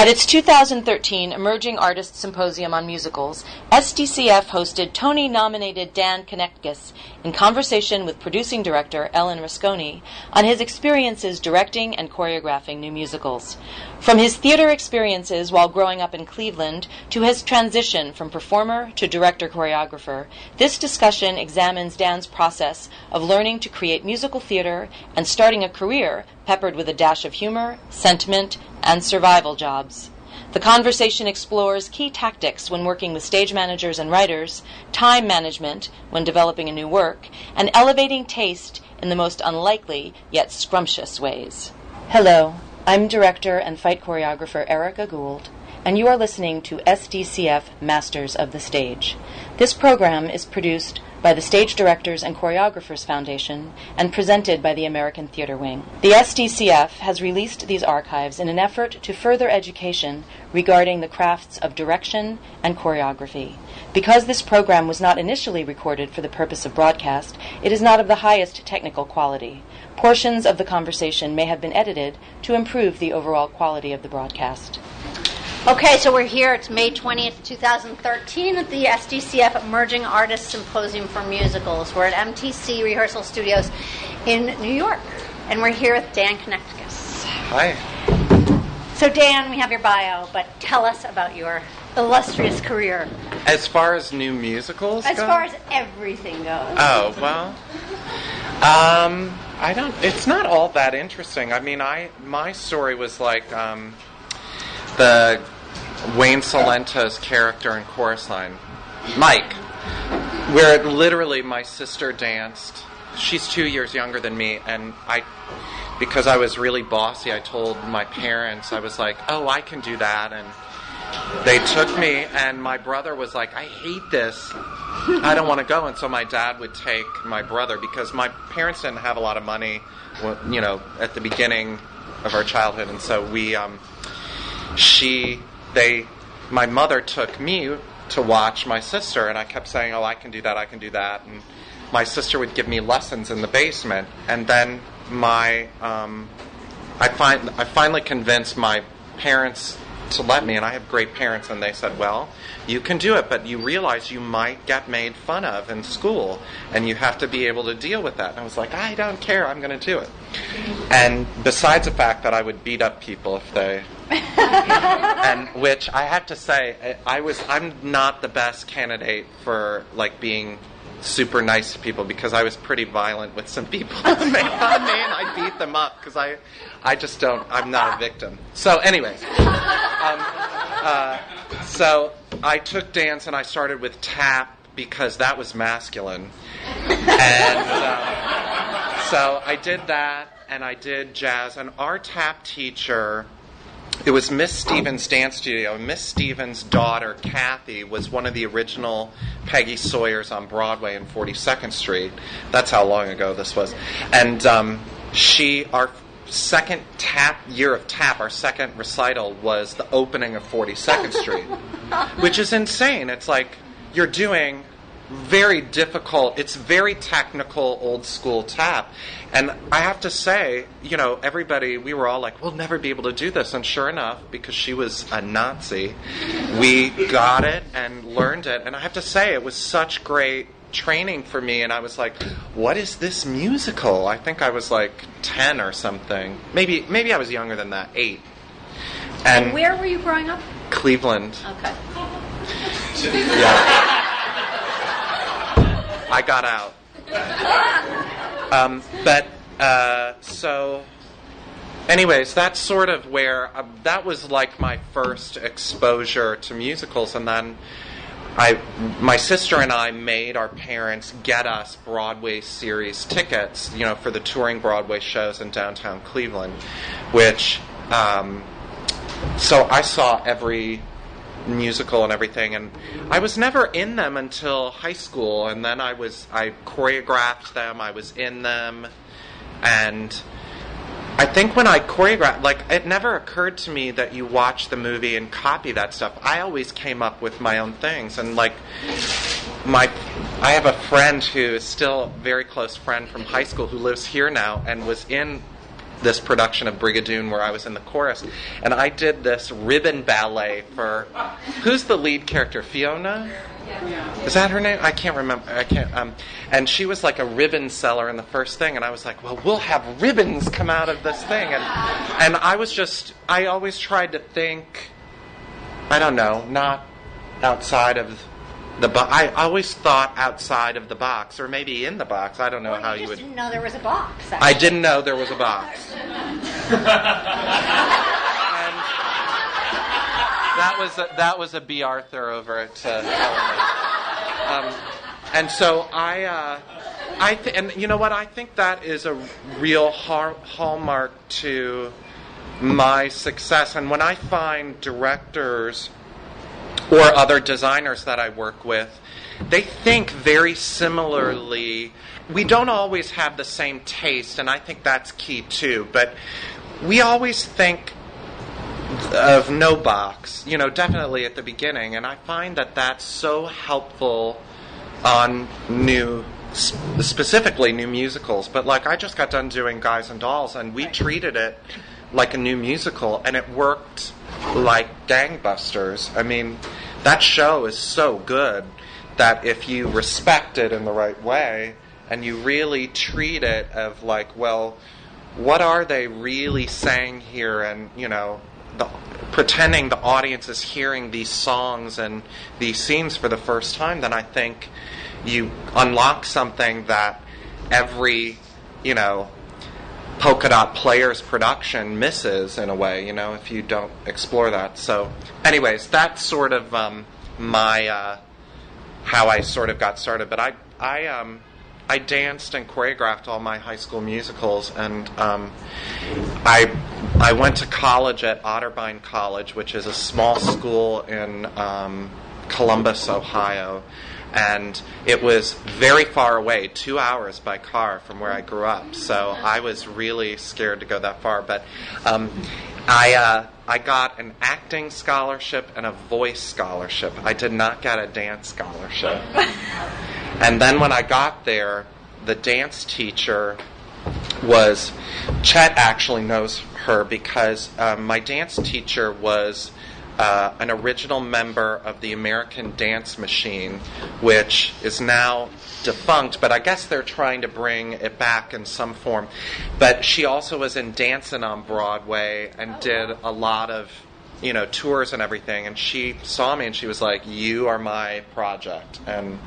At its 2013 Emerging Artists Symposium on Musicals, SDCF hosted Tony nominated Dan Knechtges in conversation with producing director Ellen Rasconi on his experiences directing and choreographing new musicals. From his theater experiences while growing up in Cleveland to his transition from performer to director choreographer, this discussion examines Dan's process of learning to create musical theater and starting a career peppered with a dash of humor, sentiment, and survival jobs. The conversation explores key tactics when working with stage managers and writers, time management when developing a new work, and elevating taste in the most unlikely yet scrumptious ways. Hello, I'm director and fight choreographer Erica Gould, and you are listening to SDCF Masters of the Stage. This program is produced by the Stage Directors and Choreographers Foundation and presented by the American Theater Wing. The SDCF has released these archives in an effort to further education regarding the crafts of direction and choreography. Because this program was not initially recorded for the purpose of broadcast, it is not of the highest technical quality. Portions of the conversation may have been edited to improve the overall quality of the broadcast. Okay, so we're here. It's May 20th, 2013 at the SDCF Emerging Artists Symposium for Musicals. We're at MTC Rehearsal Studios in New York. And we're here with Dan Knechtges. Hi. So, Dan, we have your bio, but tell us about your illustrious career. As far as new musicals As go? far as everything goes. Oh, well. Um, I don't it's not all that interesting. I mean, I my story was like um the Wayne Cilento's character in Chorus Line, Mike, where literally my sister danced. She's two years younger than me, and I, because I was really bossy, I told my parents, I was like, oh, I can do that. And they took me, and my brother was like, I hate this. I don't want to go. And so my dad would take my brother because my parents didn't have a lot of money, you know, at the beginning of our childhood. And so we, um, she, they, my mother took me to watch my sister, and I kept saying, "Oh, I can do that, I can do that," and my sister would give me lessons in the basement, and then my, um, I find, I finally convinced my parents to let me, and I have great parents, and they said, "Well, you can do it, but you realize you might get made fun of in school, and you have to be able to deal with that." And I was like, "I don't care, I'm going to do it." And besides the fact that I would beat up people if they and which I have to say, I was I'm not the best candidate for like being super nice to people because I was pretty violent with some people. of me and I beat them up because I I just don't I'm not a victim. So, anyways, um, uh, so I took dance and I started with tap because that was masculine, and um, so I did that and I did jazz. And our tap teacher it was Miss Stevens Dance Studio. Miss Stevens' daughter, Kathy, was one of the original Peggy Sawyers on Broadway and 42nd Street. That's how long ago this was. And um, she, our second tap year of tap, our second recital was the opening of 42nd Street, which is insane. It's like you're doing very difficult. It's very technical, old school tap. And I have to say, you know, everybody, we were all like, we'll never be able to do this. And sure enough, because she was a Nazi, we got it and learned it. And I have to say, it was such great training for me. And I was like, what is this musical? I think I was like 10 or something. Maybe, maybe I was younger than that, eight. And, and where were you growing up? Cleveland. Okay. Yeah. I got out. Um, but uh, so, anyways, that's sort of where uh, that was like my first exposure to musicals, and then I, my sister and I made our parents get us Broadway series tickets, you know, for the touring Broadway shows in downtown Cleveland, which. Um, so I saw every musical and everything and I was never in them until high school and then I was I choreographed them I was in them and I think when I choreographed like it never occurred to me that you watch the movie and copy that stuff. I always came up with my own things and like my I have a friend who is still a very close friend from high school who lives here now and was in this production of Brigadoon where I was in the chorus, and I did this ribbon ballet for who's the lead character? Fiona. Is that her name? I can't remember. I can't. Um, and she was like a ribbon seller in the first thing, and I was like, "Well, we'll have ribbons come out of this thing," and and I was just, I always tried to think, I don't know, not outside of the box. I always thought outside of the box, or maybe in the box. I don't know Well, how you you just would. didn't know there was a box. I didn't know there was a box. and that was a, that was a B. Arthur over at uh, Um, and so I, uh, I th- and you know what? I think that is a real har- hallmark to my success. And when I find directors or other designers that I work with, they think very similarly. We don't always have the same taste, and I think that's key too. But we always think of no box, you know, definitely at the beginning, and I find that that's so helpful on new, specifically new musicals. But like, I just got done doing Guys and Dolls, and we treated it like a new musical, and it worked like gangbusters. I mean, that show is so good that if you respect it in the right way and you really treat it of like, well, what are they really saying here? And you know, the, pretending the audience is hearing these songs and these scenes for the first time, then I think you unlock something that every, you know, polka dot players production misses in a way, you know, if you don't explore that. So, anyways, that's sort of um, my uh, how I sort of got started. But I I um, I danced and choreographed all my high school musicals, and um, I I went to college at Otterbein College, which is a small school in um, Columbus, Ohio. And it was very far away, two hours by car from where I grew up. So I was really scared to go that far. But um, I, uh, I got an acting scholarship and a voice scholarship. I did not get a dance scholarship. and then when I got there, the dance teacher was Chet actually knows her because um, my dance teacher was uh, an original member of the American Dance Machine, which is now defunct, but I guess they're trying to bring it back in some form. But she also was in Dancing on Broadway and did a lot of you know tours and everything. And she saw me and she was like, "You are my project," and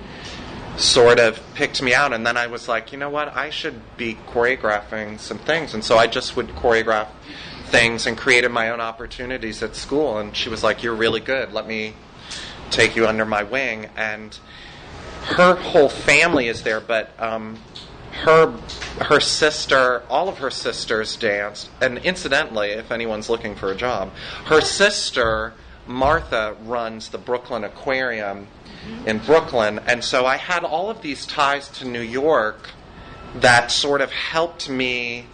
sort of picked me out. And then I was like, you know what, I should be choreographing some things. And so I just would choreograph things and created my own opportunities at school. And she was like, You're really good, let me take you under my wing. And her whole family is there, but um, her her sister, all of her sisters danced, and incidentally, if anyone's looking for a job, her sister Martha runs the Brooklyn Aquarium in Brooklyn, and so I had all of these ties to New York that sort of helped me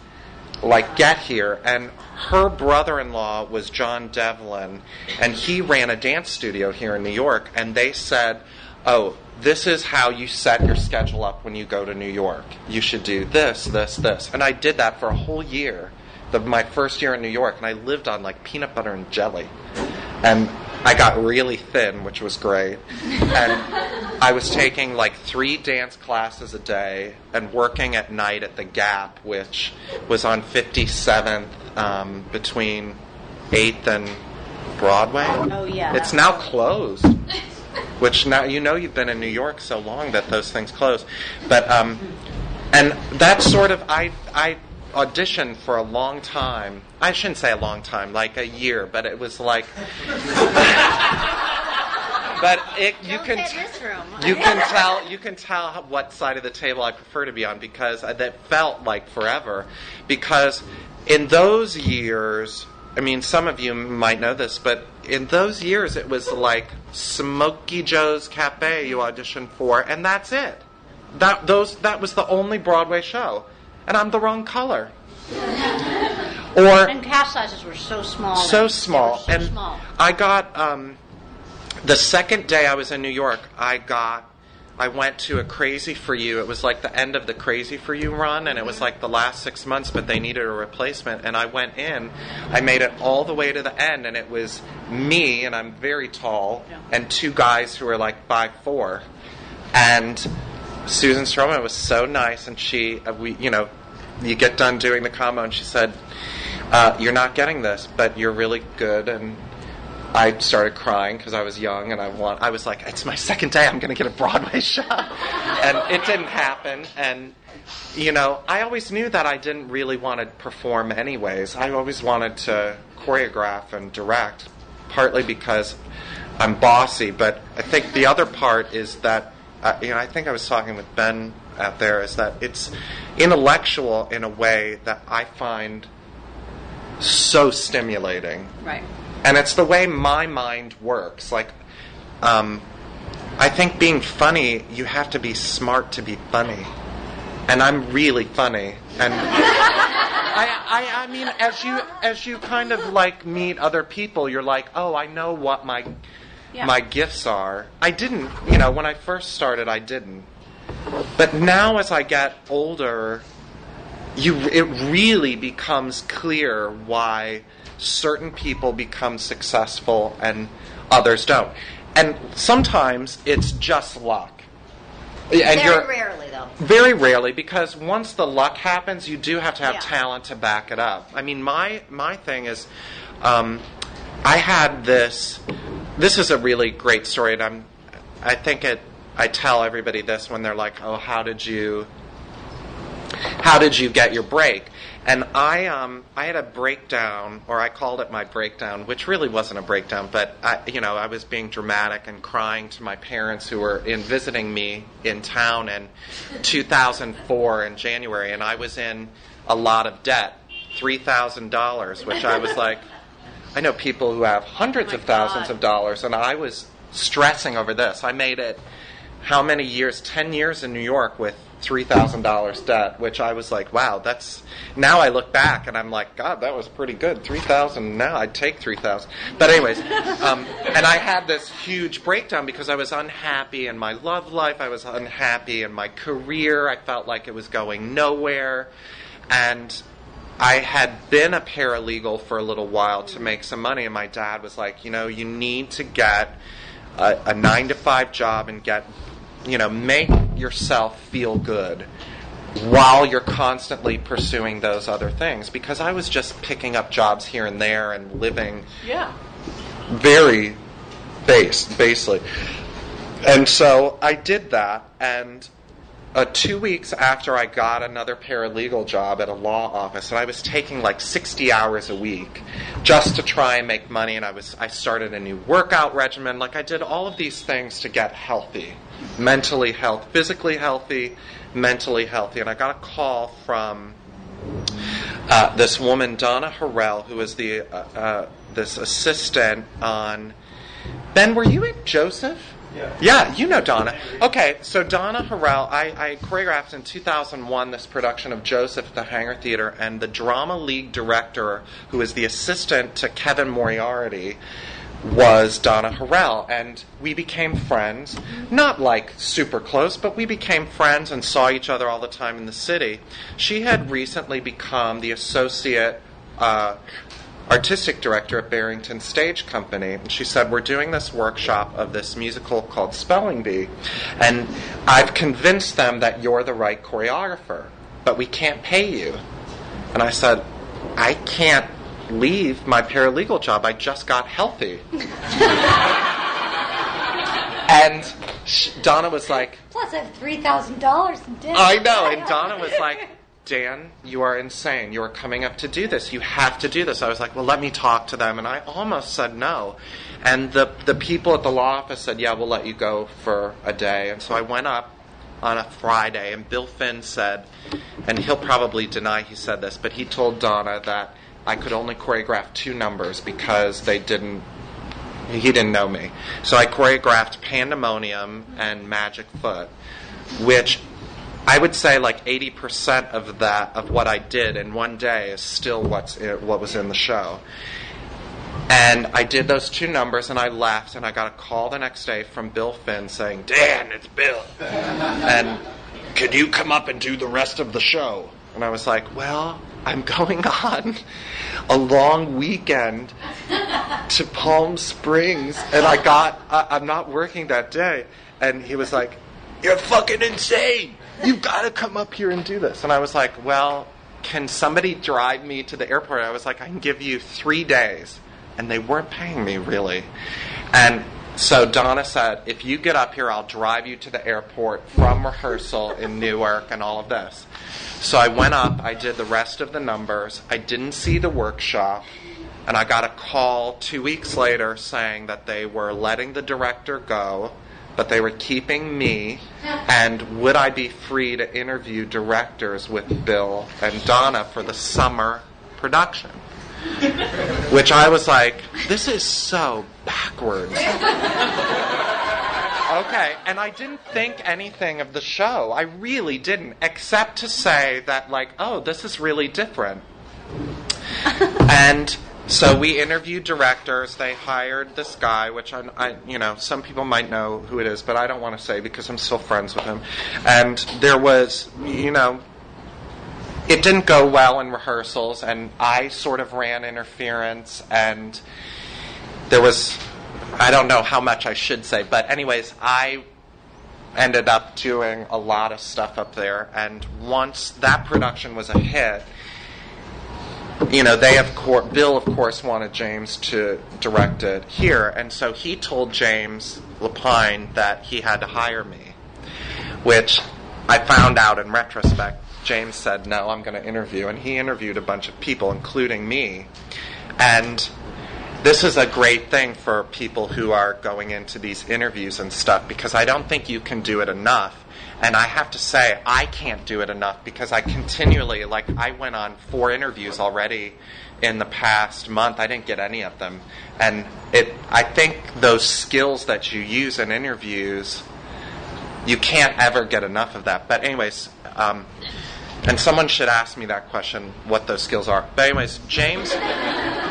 like get here. And her brother-in-law was John Devlin and he ran a dance studio here in New York and they said oh this is how you set your schedule up when you go to New York. You should do this this this. And I did that for a whole year the, my first year in New York and I lived on like peanut butter and jelly. And I got really thin, which was great. And I was taking like three dance classes a day and working at night at the Gap, which was on 57th um, between 8th and Broadway. Oh, yeah. It's now closed. Which now you know you've been in New York so long that those things close, but um, and that's sort of I I auditioned for a long time. I shouldn't say a long time, like a year, but it was like. but it, you Don't can room. you can tell you can tell what side of the table I prefer to be on because I- that felt like forever. Because in those years, I mean, some of you might know this, but in those years, it was like Smoky Joe's Cafe you auditioned for, and that's it. That those that was the only Broadway show, and I'm the wrong color. Or And cast sizes were so small. so small. so and small. I got um, the second day I was in New York. I got I went to a Crazy for You. It was like the end of the Crazy for You run, and it was like the last six months, but they needed a replacement. And I went in, I made it all the way to the end, and it was me, and I'm very tall, and two guys who were like five four, and Susan Stroman was so nice, and she, uh, we, you know, you get done doing the combo, and she said, uh, "You're not getting this, but you're really good." And I started crying because I was young, and I want. I was like, "It's my second day. I'm going to get a Broadway show," and it didn't happen. And you know, I always knew that I didn't really want to perform anyways. I always wanted to choreograph and direct, partly because I'm bossy, but I think the other part is that uh, you know, I think I was talking with Ben out there, is that it's intellectual in a way that I find so stimulating. Right. And it's the way my mind works. Like, um, I think being funny, you have to be smart to be funny. And I'm really funny. And I, I, I mean, as you as you kind of like meet other people, you're like, oh, I know what my Yeah. my gifts are. I didn't, you know, when I first started, I didn't. But now, as I get older, you it really becomes clear why certain people become successful and others don't. And sometimes it's just luck. And Very rarely, though. very rarely because once the luck happens, you do have to have Yeah. talent to back it up. I mean, my my thing is, um, I had this. This is a really great story, and I'm. I think it. I tell everybody this when they're like, "Oh, how did you? How did you get your break?" And I um I had a breakdown, or I called it my breakdown, which really wasn't a breakdown, but I you know I was being dramatic and crying to my parents who were in visiting me in town in 2004 in January, and I was in a lot of debt, three thousand dollars, which I was like, I know people who have hundreds Oh of thousands God. of dollars, and I was stressing over this. I made it how many years? Ten years in New York with three thousand dollars debt, which I was like, wow, that's. Now I look back and I'm like, God, that was pretty good. Three thousand. Now I'd take three thousand. But anyways, um, and I had this huge breakdown because I was unhappy in my love life. I was unhappy in my career. I felt like it was going nowhere, and I had been a paralegal for a little while to make some money, and my dad was like, you know, you need to get a, a nine to five job and get, you know, make yourself feel good while you're constantly pursuing those other things. Because I was just picking up jobs here and there and living Yeah. very base, basely. And so I did that, and uh, two weeks after I got another paralegal job at a law office, and I was taking like 60 hours a week just to try and make money, and I was I started a new workout regimen. Like I did all of these things to get healthy, mentally healthy, physically healthy, mentally healthy, and I got a call from uh, this woman, Donna Harrell, who was the uh, uh, this assistant on. Ben, were you in Joseph? Yeah. You know Donna. Okay, so Donna Harrell, I, I choreographed in 2001 this production of Joseph at the Hangar Theater, and the Drama League director, who is the assistant to Kevin Moriarty, was Donna Harrell, and we became friends. Not like super close, but we became friends and saw each other all the time in the city. She had recently become the associate uh, artistic director at Barrington Stage Company. And she said, We're doing this workshop of this musical called Spelling Bee, and I've convinced them that you're the right choreographer, but we can't pay you. And I said, I can't leave my paralegal job. I just got healthy. and Donna was like, Plus, I have three thousand dollars in debt. I know. And Donna was like, Dan, you are insane. You are coming up to do this. You have to do this. I was like, well, let me talk to them. And I almost said no. And the, the people at the law office said, yeah, we'll let you go for a day. And so I went up on a Friday, and Bill Finn said, and he'll probably deny he said this, but he told Donna that I could only choreograph two numbers because they didn't he didn't know me. So I choreographed Pandemonium and Magic Foot, which I would say like 80% of that of what I did in one day is still what's in, what was in the show. And I did those two numbers and I left and I got a call the next day from Bill Finn saying, Dan, it's Bill. and could you come up and do the rest of the show? And I was like, well, I'm going on a long weekend to Palm Springs and I got, I, I'm not working that day. And he was like, you're fucking insane. You've got to come up here and do this. And I was like, well, can somebody drive me to the airport? I was like, I can give you three days and they weren't paying me really. And so Donna said, if you get up here, I'll drive you to the airport from rehearsal in Newark and all of this. So I went up, I did the rest of the numbers, I didn't see the workshop, and I got a call two weeks later saying that they were letting the director go, but they were keeping me, and would I be free to interview directors with Bill and Donna for the summer production? Which I was like, this is so backwards. okay, and I didn't think anything of the show. I really didn't, except to say that, like, oh, this is really different. and so we interviewed directors. They hired this guy, which I, I, you know, some people might know who it is, but I don't want to say because I'm still friends with him. And there was, you know, it didn't go well in rehearsals, and I sort of ran interference, and there was, I don't know how much I should say, but anyways, I ended up doing a lot of stuff up there, and once that production was a hit, you know, they of course, Bill of course wanted James to direct it here, and so he told James Lapine that he had to hire me, which I found out in retrospect James said, No, I'm going to interview. And he interviewed a bunch of people, including me. And this is a great thing for people who are going into these interviews and stuff because I don't think you can do it enough. And I have to say, I can't do it enough because I continually, like, I went on four interviews already in the past month. I didn't get any of them. And it, I think those skills that you use in interviews, you can't ever get enough of that. But, anyways, um, and someone should ask me that question, what those skills are. But anyways, James,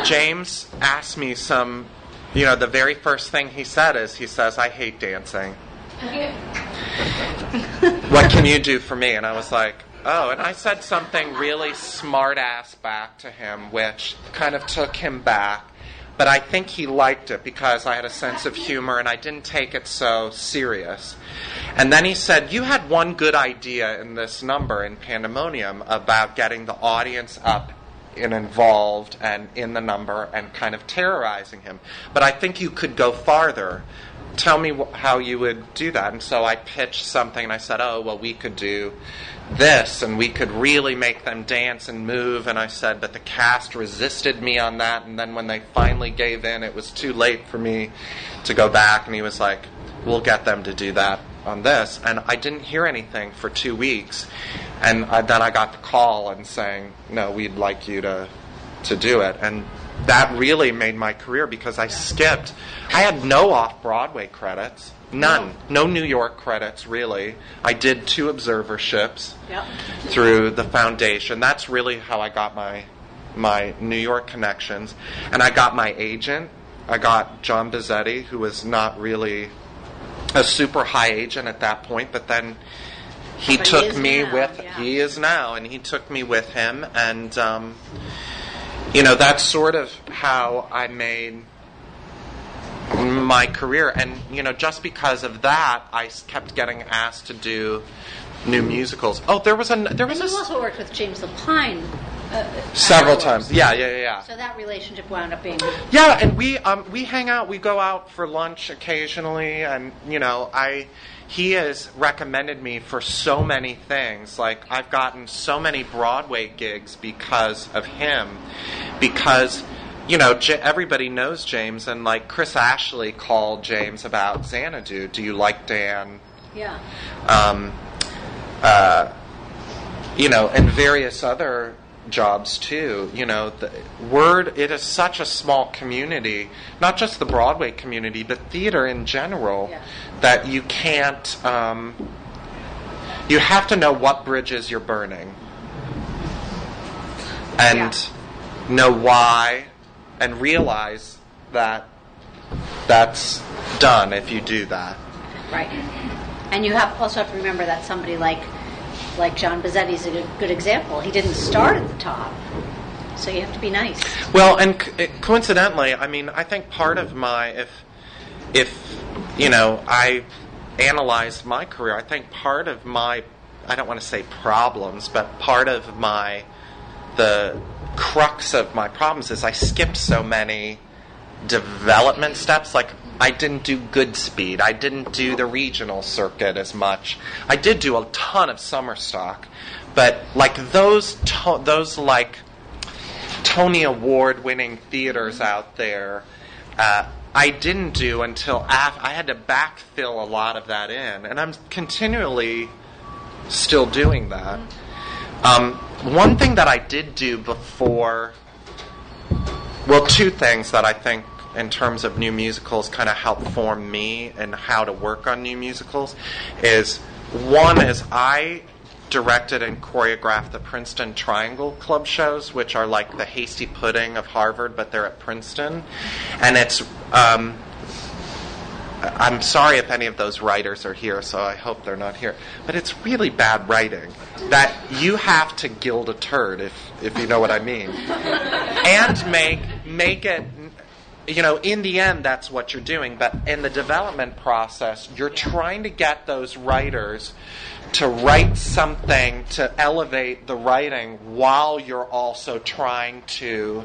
James asked me some. You know, the very first thing he said is, he says, "I hate dancing. What can you do for me?" And I was like, "Oh," and I said something really smart ass back to him, which kind of took him back. But I think he liked it because I had a sense of humor and I didn't take it so serious. And then he said, You had one good idea in this number in Pandemonium about getting the audience up and involved and in the number and kind of terrorizing him. But I think you could go farther. Tell me wh- how you would do that. And so I pitched something and I said, Oh, well, we could do this and we could really make them dance and move. And I said, But the cast resisted me on that. And then when they finally gave in, it was too late for me to go back. And he was like, We'll get them to do that on this. And I didn't hear anything for two weeks. And I, then I got the call and saying, no, we'd like you to, to do it. And that really made my career because I skipped. I had no off Broadway credits. None. No New York credits, really. I did two observerships Yep. through the foundation. That's really how I got my my New York connections. And I got my agent. I got John Buzzetti, who was not really a super high agent at that point, but then he But took is me now, with yeah. he is now, and he took me with him, and um, you know that's sort of how I made my career, and you know just because of that, I kept getting asked to do new musicals. Oh, there was a there And was you a also worked with James Lapine uh, several times. Yeah, yeah, yeah, yeah. So that relationship wound up being Yeah, and we um, we hang out. We go out for lunch occasionally, and you know, I he has recommended me for so many things. Like I've gotten so many Broadway gigs because of him, because you know J- everybody knows James, and like Chris Ashley called James about Xanadu. Do you like Dan? yeah. um, uh, you know, and various other jobs too. You know, the word it is such a small community, not just the Broadway community, but theater in general, Yeah. that you can't. Um, you have to know what bridges you're burning, and know why, and realize that that's done if you do that. Right. And you have also have to remember that somebody like like John Buzzetti is a good, good example. He didn't start at the top, so you have to be nice. Well, and co- coincidentally, I mean, I think part of my if if you know I analyzed my career, I think part of my I don't want to say problems, but part of my the crux of my problems is I skipped so many development steps. Like I didn't do Goodspeed. I didn't do the regional circuit as much. I did do a ton of summer stock, but like those to- those like Tony Award winning theaters out there, uh, I didn't do until af- I had to backfill a lot of that in, and I'm continually still doing that. Um, one thing that I did do before, well, two things that I think in terms of new musicals kind of help form me and how to work on new musicals is one is I directed and choreographed the Princeton Triangle Club shows, which are like the hasty pudding of Harvard, but they're at Princeton, and it's. Um, I'm sorry if any of those writers are here, so I hope they're not here. But it's really bad writing that you have to gild a turd, if if you know what I mean, and make make it. You know, in the end, that's what you're doing. But in the development process, you're trying to get those writers to write something to elevate the writing while you're also trying to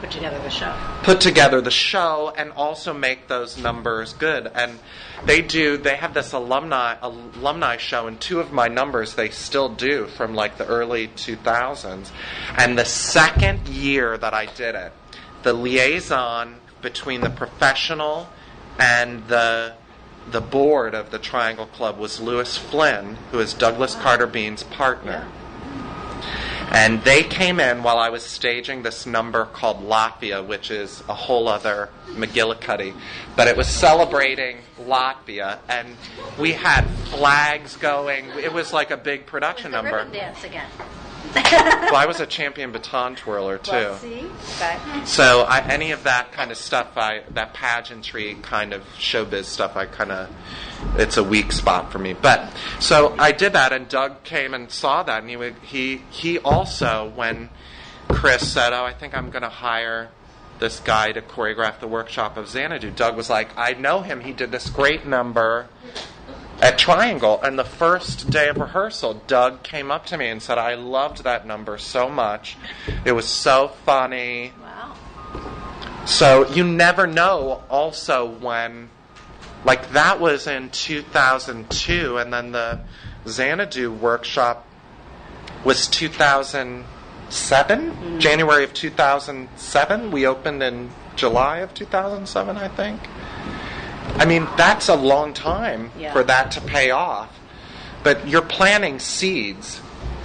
Put together the show. put together the show and also make those numbers good. And they do. They have this alumni alumni show, and two of my numbers they still do from like the early 2000s. And the second year that I did it, the liaison between the professional and the the board of the Triangle Club was Lewis Flinn, who is Douglas Carter Beane's partner. And they came in while I was staging this number called Latvia, which is a whole other McGillicuddy. But it was celebrating Latvia, and we had flags going. It was like a big production number. ribbon dance again. Well, I was a champion baton twirler too. Well? Okay. So I, any of that kind of stuff, I that pageantry kind of showbiz stuff, I kind of it's a weak spot for me. But so I did that, and Doug came and saw that, and he would, he he also when Chris said, "Oh, I think I'm going to hire." This guy to choreograph the workshop of Xanadu. Doug was like, I know him. He did this great number at Triangle. And the first day of rehearsal, Doug came up to me and said, I loved that number so much. It was so funny. Wow. So you never know also when, like that was in 2002, and then the Xanadu workshop was 2007, mm-hmm. January of 2007. We opened in July of 2007, I think. I mean, that's a long time Yeah. for that to pay off. But you're planting seeds,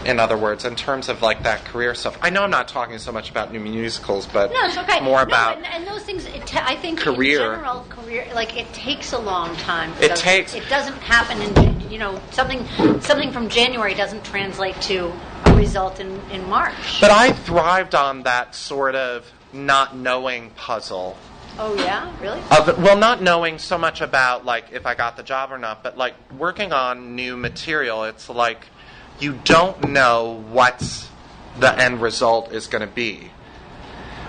in other words, in terms of like that career stuff. I know I'm not talking so much about new musicals, but No, it's okay. more No, about and, and those things. I think Career. in general, career like it takes a long time. It takes- It doesn't happen in you know something something from January doesn't translate to a result in in March. But I thrived on that sort of not knowing puzzle. Oh yeah, really? Uh, of, well, not knowing so much about like if I got the job or not, but like working on new material, it's like you don't know what the end result is going to be.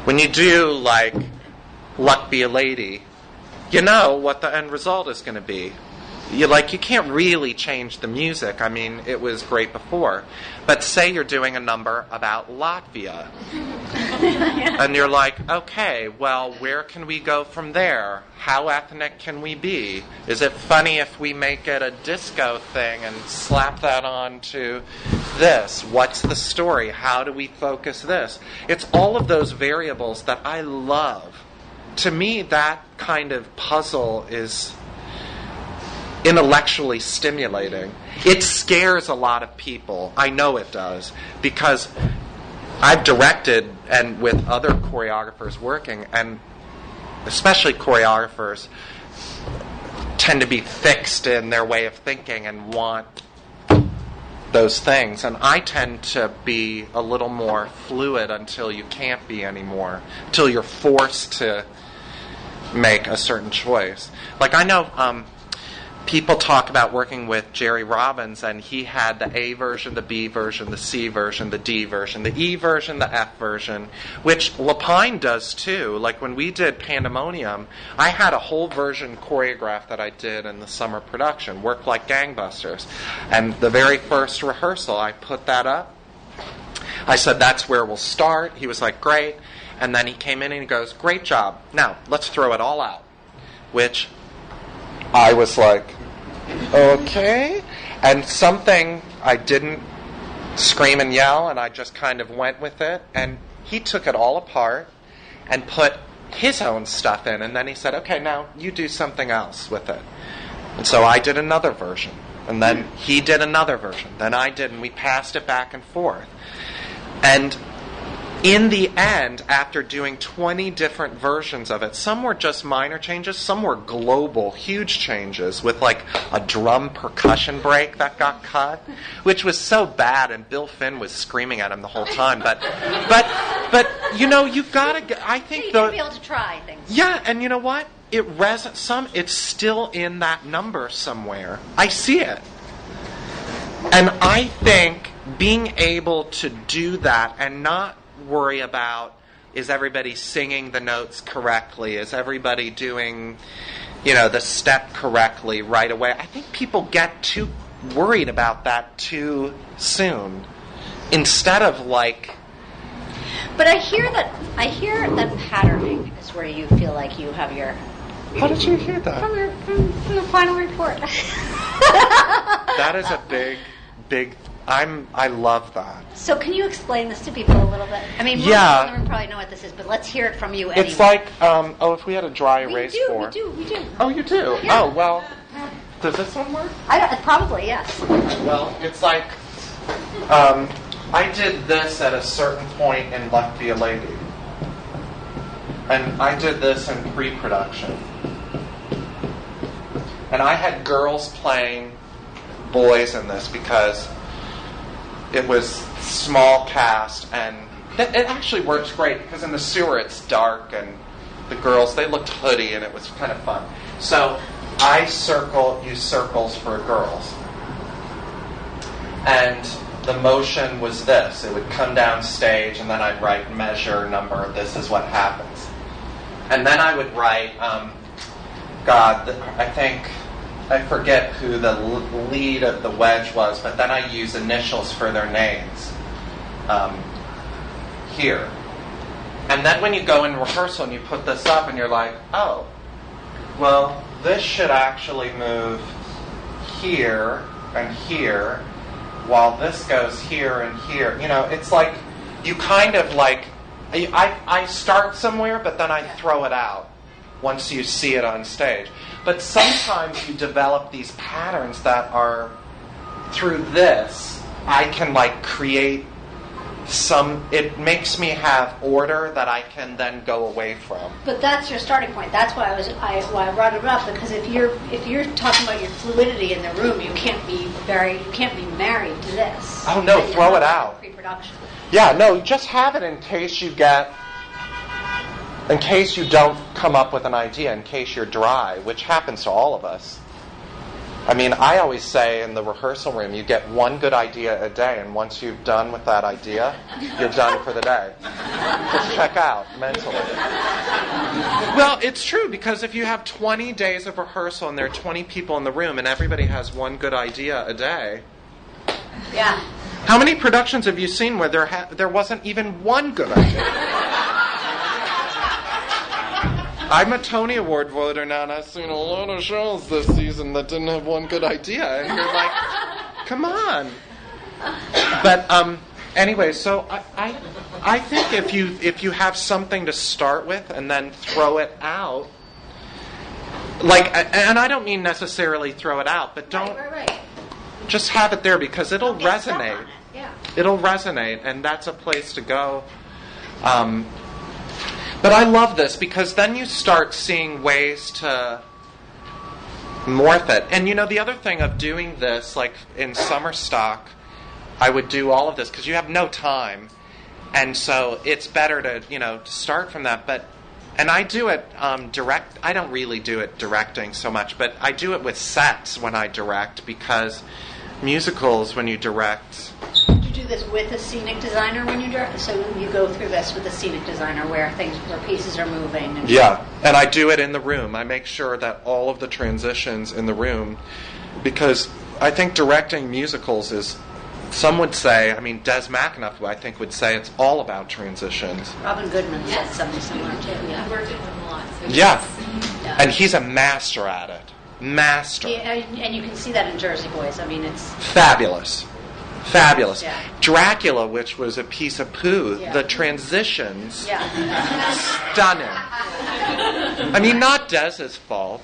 When you do like Luck Be a Lady, you know what the end result is going to be. You like you can't really change the music. I mean, it was great before. But say you're doing a number about Latvia. And you're like, okay, well, where can we go from there? How ethnic can we be? Is it funny if we make it a disco thing and slap that on to this? What's the story? How do we focus this? It's all of those variables that I love. To me, that kind of puzzle is intellectually stimulating. It scares a lot of people. I know it does because I've directed and with other choreographers working, and especially choreographers tend to be fixed in their way of thinking and want those things. And I tend to be a little more fluid until you can't be anymore, until you're forced to make a certain choice. Like I know um, people talk about working with Jerry Robbins, and he had the A version, the B version, the C version, the D version, the E version, the F version, which Lapine does too. Like when we did Pandemonium, I had a whole version choreographed that I did in the summer production, worked like gangbusters. And the very first rehearsal, I put that up. I said, that's where we'll start. He was like, great. And then he came in and he goes, great job. Now, let's throw it all out. Which I was like, okay. And something I didn't scream and yell, and I just kind of went with it. And he took it all apart and put his own stuff in. And then he said, okay, now you do something else with it. And so I did another version. And then he did another version. Then I did, and we passed it back and forth. And in the end, after doing 20 different versions of it, some were just minor changes, some were global, huge changes with like a drum percussion break that got cut, which was so bad, and Bill Finn was screaming at him the whole time. But, but, but you know, you've got to. I think you the be able to try things. yeah, and you know what? It res some. It's still in that number somewhere. I see it, and I think being able to do that and not worry about is everybody singing the notes correctly? Is everybody doing, you know, the step correctly right away? I think people get too worried about that too soon. Instead of like, But I hear that I hear that patterning is where you feel like you have your how did you hear that? from your from, from the final report. That is a big, big. I'm. I love that. so can you explain this to people a little bit? I mean, most Yeah. people in the room probably know what this is, but let's hear it from you anyway. It's like, um, oh, if we had a dry we erase do, board. we do, we do. Oh, you do? Yeah. Oh, well, does this one work? I don't, probably yes. Well, it's like, um, I did this at a certain point in Luck Be a Lady. And I did this in pre production. And I had girls playing boys in this because it was small cast and it it actually works great because in the sewer it's dark and the girls they looked hoodie and it was kind of fun. So I circle use circles for girls. And the motion was this. It would come down stage and then I'd write measure number, this is what happens. And then I would write, um, God, th- I think, I forget who the lead of the wedge was, but then I use initials for their names um, here. And then when you go in rehearsal and you put this up and you're like, oh, well, this should actually move here and here, while this goes here and here. You know, it's like you kind of like I, I I start somewhere, but then I throw it out once you see it on stage. But sometimes you develop these patterns that are through this. I can like create some. It makes me have order that I can then go away from. But that's your starting point. That's why I was I, why I brought it up because if you're if you're talking about your fluidity in the room, you can't be very you can't be married to this. Oh, no, throw it out. Pre-production. Yeah, no, just have it in case you get, in case you don't come up with an idea, in case you're dry, which happens to all of us. I mean, I always say in the rehearsal room, you get one good idea a day, and once you've done with that idea, you're done for the day. Just check out mentally. Well, it's true because if you have 20 days of rehearsal and there are 20 people in the room and everybody has one good idea a day, Yeah. how many productions have you seen where there ha- there wasn't even one good idea? I'm a Tony Award voter now, and I've seen a lot of shows this season that didn't have one good idea, and you're like, come on. But um, anyway, so I, I I think if you if you have something to start with and then throw it out, like, and I don't mean necessarily throw it out, but don't Right, right, right. just have it there because it'll Don't get stuck on resonate it. Yeah. it'll resonate, and that's a place to go. Um, but I love this because then you start seeing ways to morph it. And you know, the other thing of doing this, like in summer stock, I would do all of this because you have no time, and so it's better to you know to start from that. But and I do it um, direct. I don't really do it directing so much, but I do it with sets when I direct because musicals, when you direct, Do this with a scenic designer when you direct? So you go through this with a scenic designer where things, where pieces are moving. And Yeah, and I do it in the room. I make sure that all of the transitions in the room, because I think directing musicals is, some would say, I mean, Des McAnuff, I think, would say it's all about transitions. Robin Goodman said something similar too. I've worked with him a lot. So Yeah, Yeah. and he's a master at it. Master. Yeah, and and you can see that in Jersey Boys. I mean, it's Fabulous. Fabulous. Yeah. Dracula, which was a piece of poo, Yeah. the transitions, yeah. stunning. I mean, not Des's fault.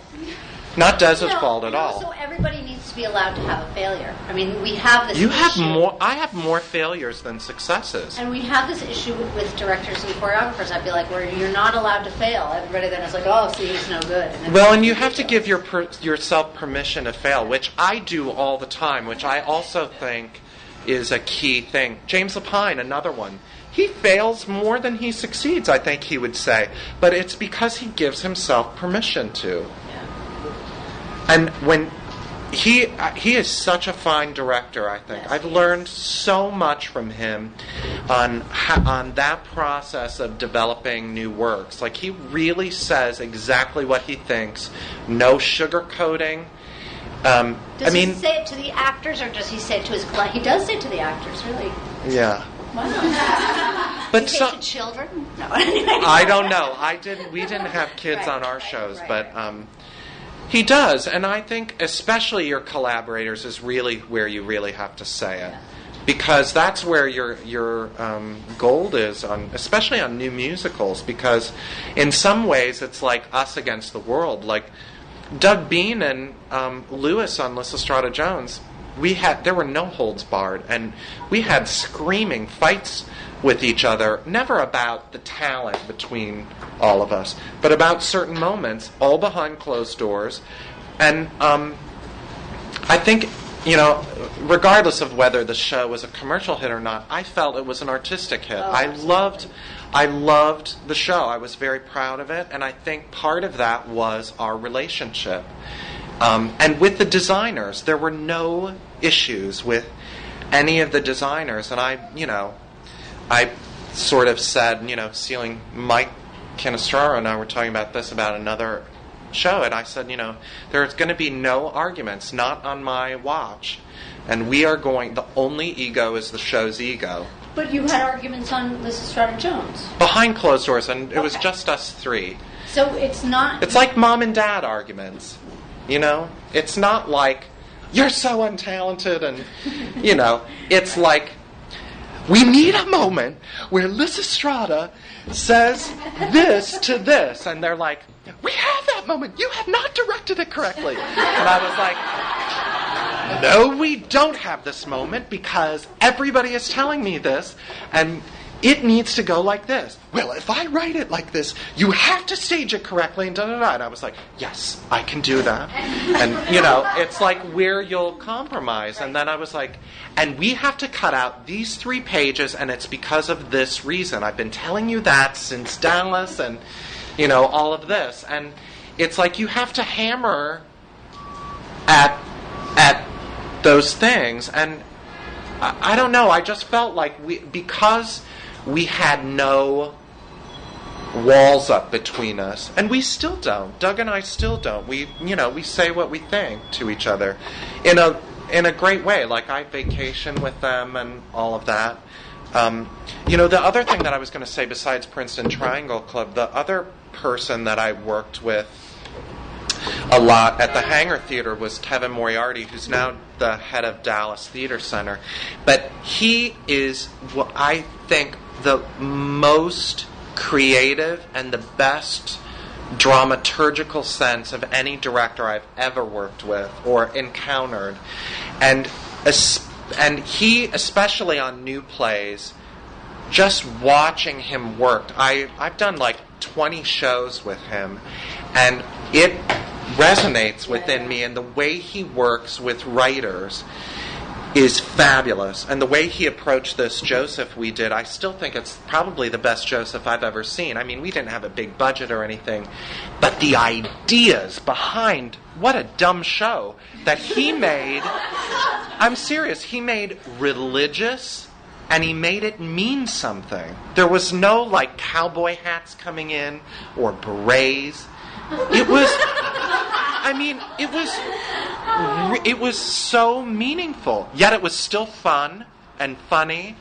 Not Des's No, fault at no, all. So everybody needs to be allowed to have a failure. I mean, we have this. You have issue- more. I have more failures than successes. And we have this issue with, with directors and choreographers. I feel like where you're not allowed to fail. Everybody then is like, "Oh, see, he's no good." And Well, and you have to give your per, yourself permission to fail, which I do all the time, which I also think is a key thing. James Lapine, another one. He fails more than he succeeds, I think he would say, but it's because he gives himself permission to. And when he he is such a fine director, I think. Yes, I've he is. learned so much from him on on that process of developing new works. Like he really says exactly what he thinks, no sugarcoating. Um, Does I mean, he say it to the actors, or does he say it to his client? He does say it to the actors, really. yeah. Wow. But he say so, children? No. I don't know. I didn't. We didn't have kids Right, on our right, shows, right, but um, he does, and I think especially your collaborators is really where you really have to say it, because that's where your your um, gold is on, especially on new musicals. Because in some ways, it's like us against the world. Like Doug Beane and um, Lewis on Lysistrata Jones, we had there were no holds barred, and we had screaming fights with each other. Never about the talent between all of us, but about certain moments, all behind closed doors, and um, I think. You know, regardless of whether the show was a commercial hit or not, I felt it was an artistic hit. Oh, I loved I loved the show. I was very proud of it, and I think part of that was our relationship. Um, and with the designers, there were no issues with any of the designers. And I, you know, I sort of said, you know, ceiling Mike Canestraro and I were talking about this about another show, and I said, you know, there's going to be no arguments, not on my watch. And we are going, the only ego is the show's ego. But you had arguments on Lysistrata Jones. Behind closed doors, and it was just us three. So it's not. It's like mom and dad arguments. You know? It's not like, you're so untalented, and, you know, it's like, we need a moment where Lysistrata says this to this, and they're like, we have that moment. You have not directed it correctly. And I was like, no, we don't have this moment because everybody is telling me this, and it needs to go like this. Well, if I write it like this, you have to stage it correctly, and da da da. And I was like, yes, I can do that. And, you know, it's like where you'll compromise. And then I was like, and we have to cut out these three pages, and it's because of this reason. I've been telling you that since Dallas, and, you know, all of this. And it's like you have to hammer at at those things and I, I don't know i just felt like we because we had no walls up between us. And we still don't. Doug and i still don't. We you know we say what we think to each other in a in a great way like i vacation with them and all of that. Um, you know the other thing that i was going to say besides princeton triangle club the other person that i worked with a lot at the Hangar Theater was Kevin Moriarty, who's now the head of Dallas Theater Center. But he is what I think the most creative and the best dramaturgical sense of any director I've ever worked with or encountered. And and he especially on new plays just watching him work. I I've done like 20 shows with him and it resonates within me and the way he works with writers is fabulous. And the way he approached this Joseph we did, I still think it's probably the best Joseph I've ever seen. I mean, we didn't have a big budget or anything, but the ideas behind what a dumb show that he made. I'm serious, he made religious and he made it mean something. There was no like cowboy hats coming in or berets. It was I mean, it was it was so meaningful. Yet it was still fun and funny.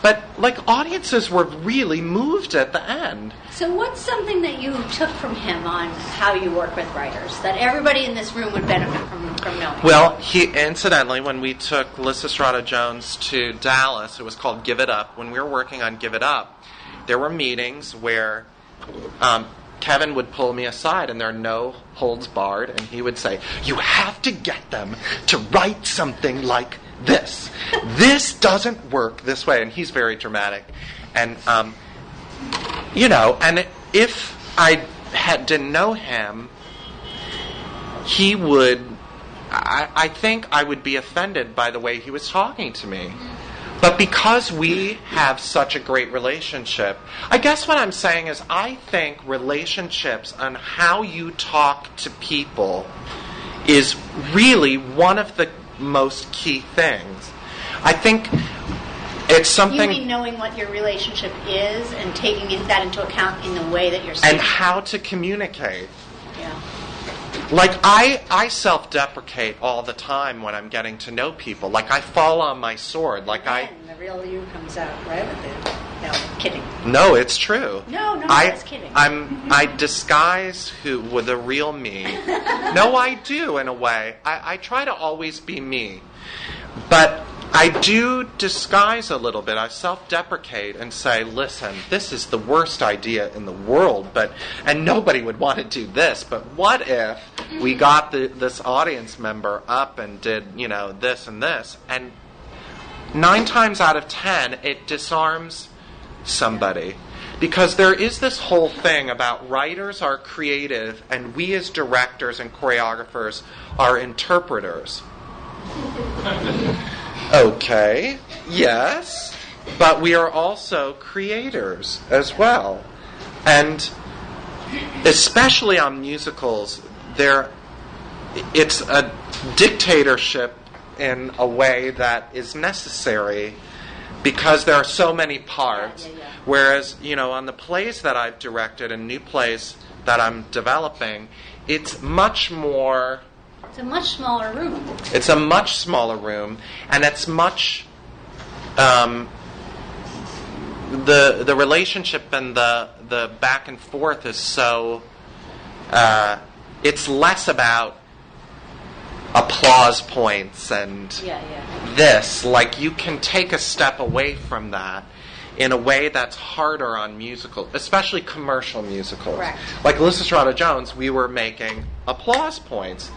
But like audiences were really moved at the end. So, what's something that you took from him on how you work with writers that everybody in this room would benefit from, from knowing? Well, he incidentally, when we took Lysistrata Jones to Dallas, it was called Give It Up. When we were working on Give It Up, there were meetings where um, Kevin would pull me aside, and there are no holds barred, and he would say, You have to get them to write something like this. this doesn't work this way. And he's very dramatic. And, um, you know, and if I had, didn't know him, he would, I, I think I would be offended by the way he was talking to me. But because we have such a great relationship, I guess what I'm saying is I think relationships and how you talk to people is really one of the most key things. I think it's something. You mean knowing what your relationship is and taking that into account in the way that you're saying and how to communicate. Yeah. Like I, I self-deprecate all the time when I'm getting to know people. Like I fall on my sword. Like and I. the real you comes out, right? With the, no, kidding. No, it's true. No, no, I, I was kidding. I'm I disguise who with the real me. no, I do in a way. I, I try to always be me, but I do disguise a little bit. I self-deprecate and say, "Listen, this is the worst idea in the world, but and nobody would want to do this. But what if we got the, this audience member up and did you know this and this and nine times out of ten it disarms somebody because there is this whole thing about writers are creative and we as directors and choreographers are interpreters. Okay, yes, but we are also creators as well. And especially on musicals, there it's a dictatorship in a way that is necessary because there are so many parts. Yeah, yeah, yeah. Whereas, you know, on the plays that I've directed and new plays that I'm developing, it's much more It's a much smaller room. it's a much smaller room, and it's much um, the the relationship and the the back and forth is so. Uh, it's less about applause points and Yeah, yeah. this. Like you can take a step away from that in a way that's harder on musicals, especially commercial musicals. Correct. Like Lysistrata Jones, we were making applause points,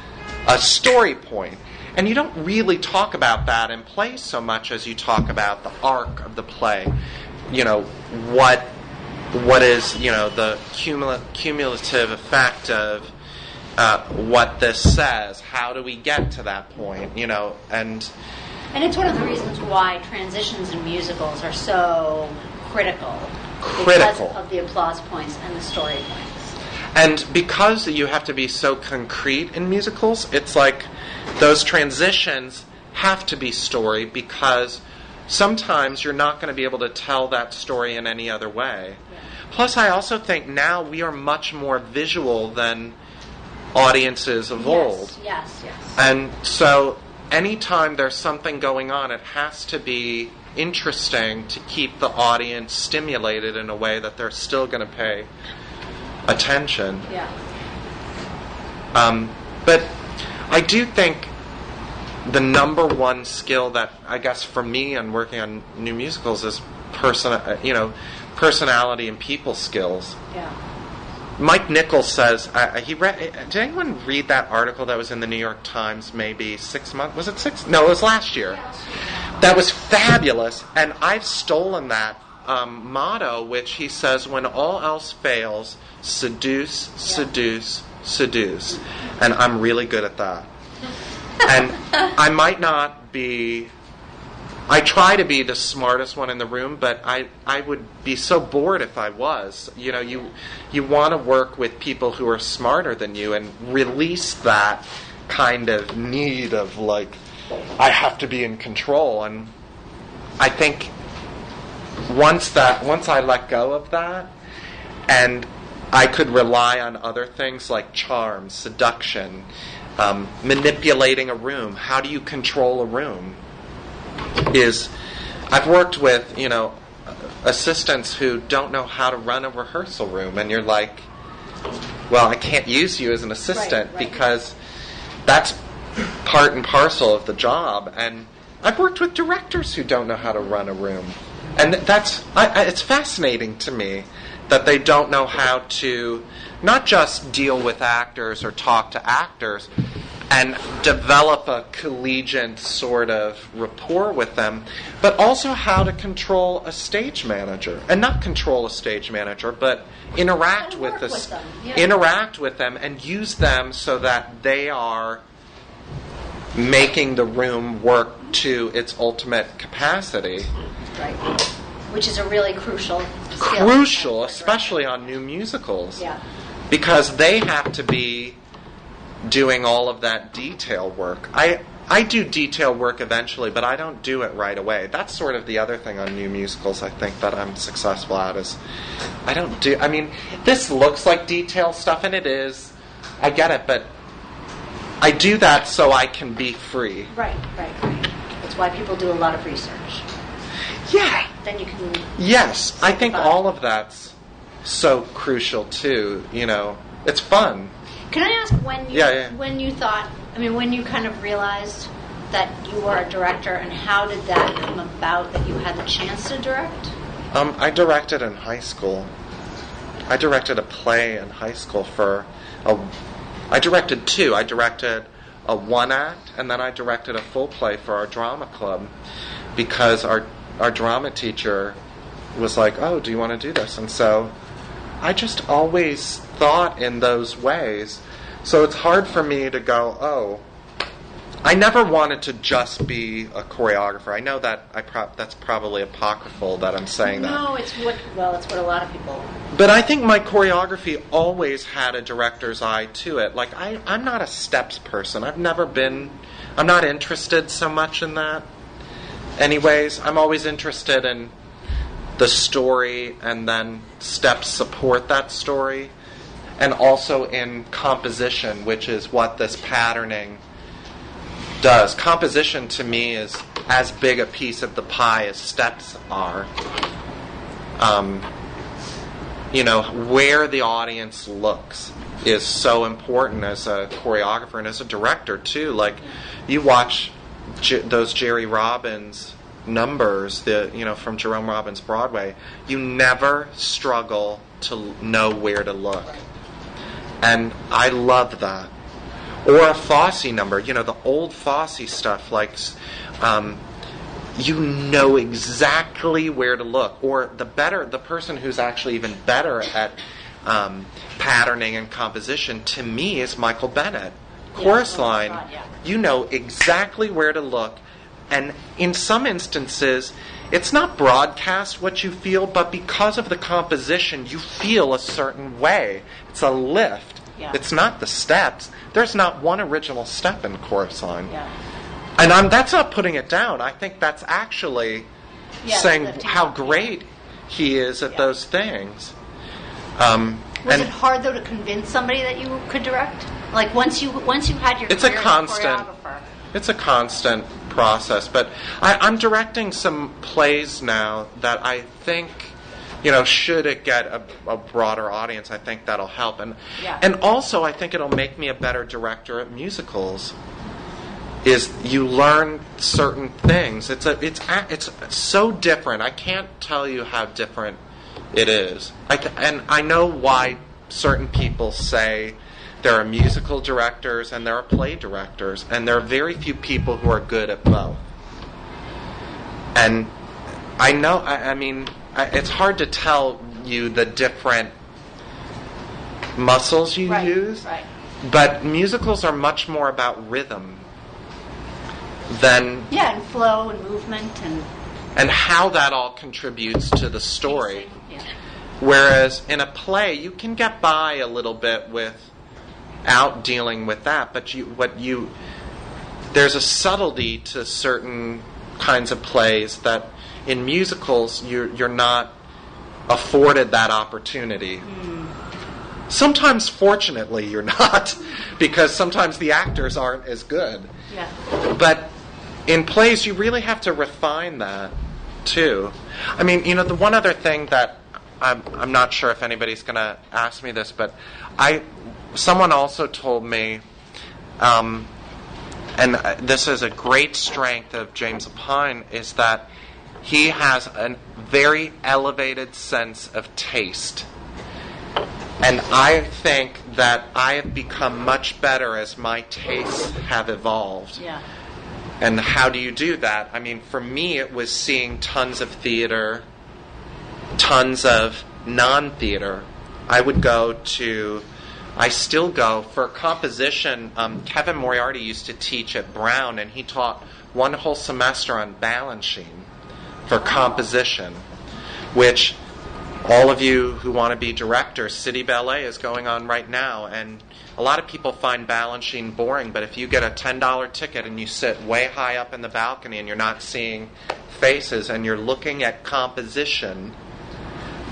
a story point. And you don't really talk about that in plays so much as you talk about the arc of the play. You know, what what is, you know, the cumula- cumulative effect of uh, what this says? How do we get to that point? You know, and And it's one of the reasons why transitions in musicals are so critical. Critical. Because of the applause points and the story points. And because you have to be so concrete in musicals, it's like those transitions have to be story because sometimes you're not going to be able to tell that story in any other way. Plus, I also think now we are much more visual than audiences of old. Yes, yes, yes. And so, anytime there's something going on, it has to be interesting to keep the audience stimulated in a way that they're still going to pay attention. Yeah. Um, but I do think the number one skill that I guess for me and working on new musicals is person, uh, you know, personality and people skills. Yeah. Mike Nichols says uh, he read. Did anyone read that article that was in the New York Times? Maybe six months. Was it six? No, it was last year. That was fabulous, and I've stolen that um, motto, which he says, "When all else fails, seduce, seduce, seduce," and I'm really good at that. And I might not be I try to be the smartest one in the room, but I, I would be so bored if I was. You know, you you want to work with people who are smarter than you and release that kind of need of like I have to be in control and I think once that once I let go of that and I could rely on other things like charm, seduction, um, manipulating a room. How do you control a room? Is I've worked with you know assistants who don't know how to run a rehearsal room, and you're like, well, I can't use you as an assistant Right, right. because that's part and parcel of the job. And I've worked with directors who don't know how to run a room, and that's I, I, it's fascinating to me that they don't know how to not just deal with actors or talk to actors and develop a collegiate sort of rapport with them, but also how to control a stage manager and not control a stage manager, but interact with this, with yeah. interact with them, and use them so that they are making the room work to its ultimate capacity. Right. Which is a really crucial skill. Crucial, especially on new musicals, Yeah. because they have to be doing all of that detail work. I I do detail work eventually, but I don't do it right away. That's sort of the other thing on new musicals I think that I'm successful at is I don't do I mean, this looks like detail stuff and it is. I get it, but I do that so I can be free. Right, right, right. That's why people do a lot of research. Yeah. Then you can. Yes, I think Fun. all of that's so crucial too, you know. It's fun. Can I ask when you Yeah, yeah. when you thought? I mean, when you kind of realized that you were a director, and how did that come about that you had the chance to direct? Um, I directed in high school. I directed a play in high school for a. I directed two. I directed a one act, and then I directed a full play for our drama club, because our our drama teacher was like, "Oh, do you want to do this?" And so, I just always thought in those ways. So it's hard for me to go, "Oh, I never wanted to just be a choreographer. I know that I pro- that's probably apocryphal that I'm saying that. No, it's what. Well, it's what a lot of people. But I think my choreography always had a director's eye to it. Like I, I'm not a steps person. I've never been. I'm not interested so much in that. Anyways, I'm always interested in the story and then steps support that story, and also in composition, which is what this patterning does. Composition to me is as big a piece of the pie as steps are. Um, you know, where the audience looks is so important as a choreographer and as a director too. Like, you watch J- those Jerry Robbins numbers, the you know from Jerome Robbins Broadway, you never struggle to know where to look, and I love that. Or a Fosse number, you know, the old Fosse stuff, like. Um, you know exactly where to look. Or the better, the person who's actually even better at um, patterning and composition, to me, is Michael Bennett. Chorus my line, yeah. you know exactly where to look. And in some instances, it's not broadcast what you feel, but because of the composition, you feel a certain way. It's a lift. Yeah. It's not the steps. There's not one original step in chorus line. Yeah. And I'm, that's not putting it down. I think that's actually Yeah, saying how great he is at Yeah. those things. Um, Was and it hard though to convince somebody that you could direct? Like once you once you had your It's a constant- it's a constant process. But I, I'm directing some plays now that I think, you know, should it get a, a broader audience, I think that'll help. And Yeah. and also, I think it'll make me a better director at musicals. Is you learn certain things. It's a it's a, it's so different. I can't tell you how different it is. I and I know why certain people say there are musical directors and there are play directors, and there are very few people who are good at both. And I know, I, I mean, I, it's hard to tell you the different muscles you Right, use, right. but musicals are much more about rhythm. than. Yeah, and flow and movement and and how that all contributes to the story. Yeah. Whereas in a play, you can get by a little bit without dealing with that, but you what you there's a subtlety to certain kinds of plays that in musicals you're you're not afforded that opportunity. Sometimes, fortunately, you're not, because sometimes the actors aren't as good. Yeah. But in plays, you really have to refine that too. I mean, you know, the one other thing that I'm, I'm not sure if anybody's going to ask me this, but I, someone also told me, um, and uh, this is a great strength of James Lapine, is that he has a very elevated sense of taste. And I think that I have become much better as my tastes have evolved. Yeah. And how do you do that? I mean, for me, it was seeing tons of theater, tons of non theater. I would go to, I still go for composition. Um, Kevin Moriarty used to teach at Brown, and he taught one whole semester on Balanchine for composition, which all of you who want to be directors, City Ballet is going on right now, and a lot of people find Balanchine boring, but if you get a $10 ticket and you sit way high up in the balcony and you're not seeing faces and you're looking at composition,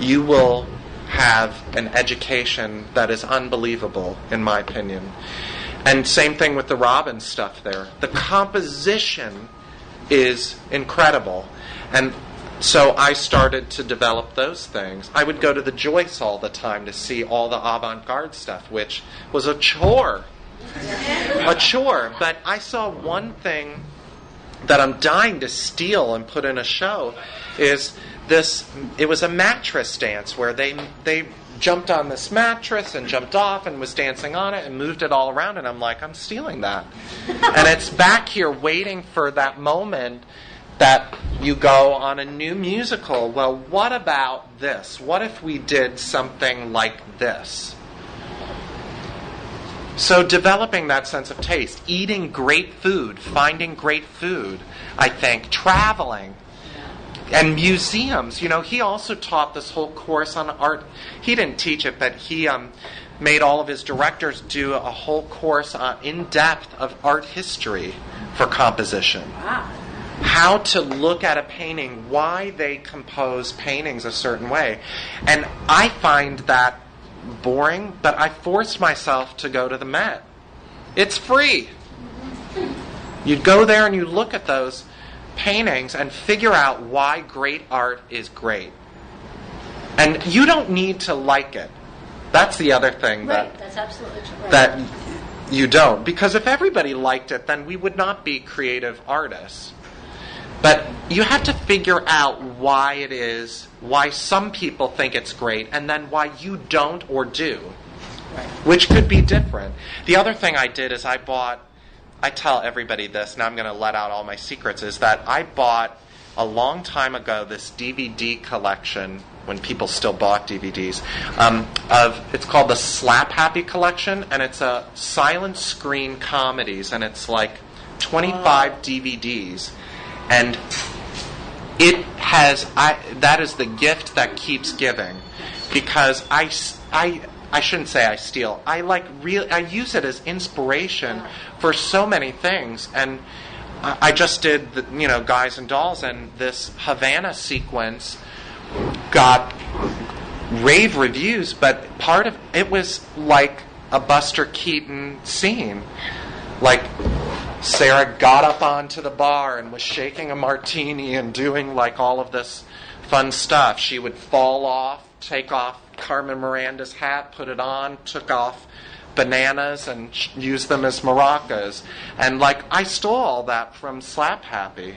you will have an education that is unbelievable, in my opinion. And same thing with the Robbins stuff there. The composition is incredible. And so I started to develop those things. I would go to the Joyce all the time to see all the avant garde stuff, which was a chore. a chore. But I saw one thing that I'm dying to steal and put in a show is this it was a mattress dance where they they jumped on this mattress and jumped off and was dancing on it and moved it all around and I'm like I'm stealing that. and it's back here waiting for that moment that you go on a new musical. Well, what about this? What if we did something like this? So, developing that sense of taste, eating great food, finding great food, I think, traveling, and museums. You know, he also taught this whole course on art. He didn't teach it, but he um, made all of his directors do a whole course on, in depth of art history for composition Wow. How to look at a painting, why they compose paintings a certain way. And I find that boring, but I force myself to go to the Met. It's free. You go there and you look at those paintings and figure out why great art is great. And you don't need to like it. That's the other thing that Right. That's absolutely true. that you don't. Because if everybody liked it, then we would not be creative artists. But you have to figure out why it is, why some people think it's great, and then why you don't or do, which could be different. The other thing I did is I bought, I tell everybody this, now I'm going to let out all my secrets, is that I bought a long time ago this DVD collection when people still bought DVDs um, of it's called the Slap Happy collection and it's a silent screen comedies and it's like 25 DVDs and it has I that is the gift that keeps giving. Because I, I, I shouldn't say I steal. I like real I use it as inspiration for so many things. And I I just did the, you know guys and dolls and this Havana sequence got rave reviews but part of it was like a Buster Keaton scene. Like Sarah got up onto the bar and was shaking a martini and doing like all of this fun stuff. She would fall off, take off Carmen Miranda's hat, put it on, took off bananas and used them as maracas. And like I stole all that from Slap Happy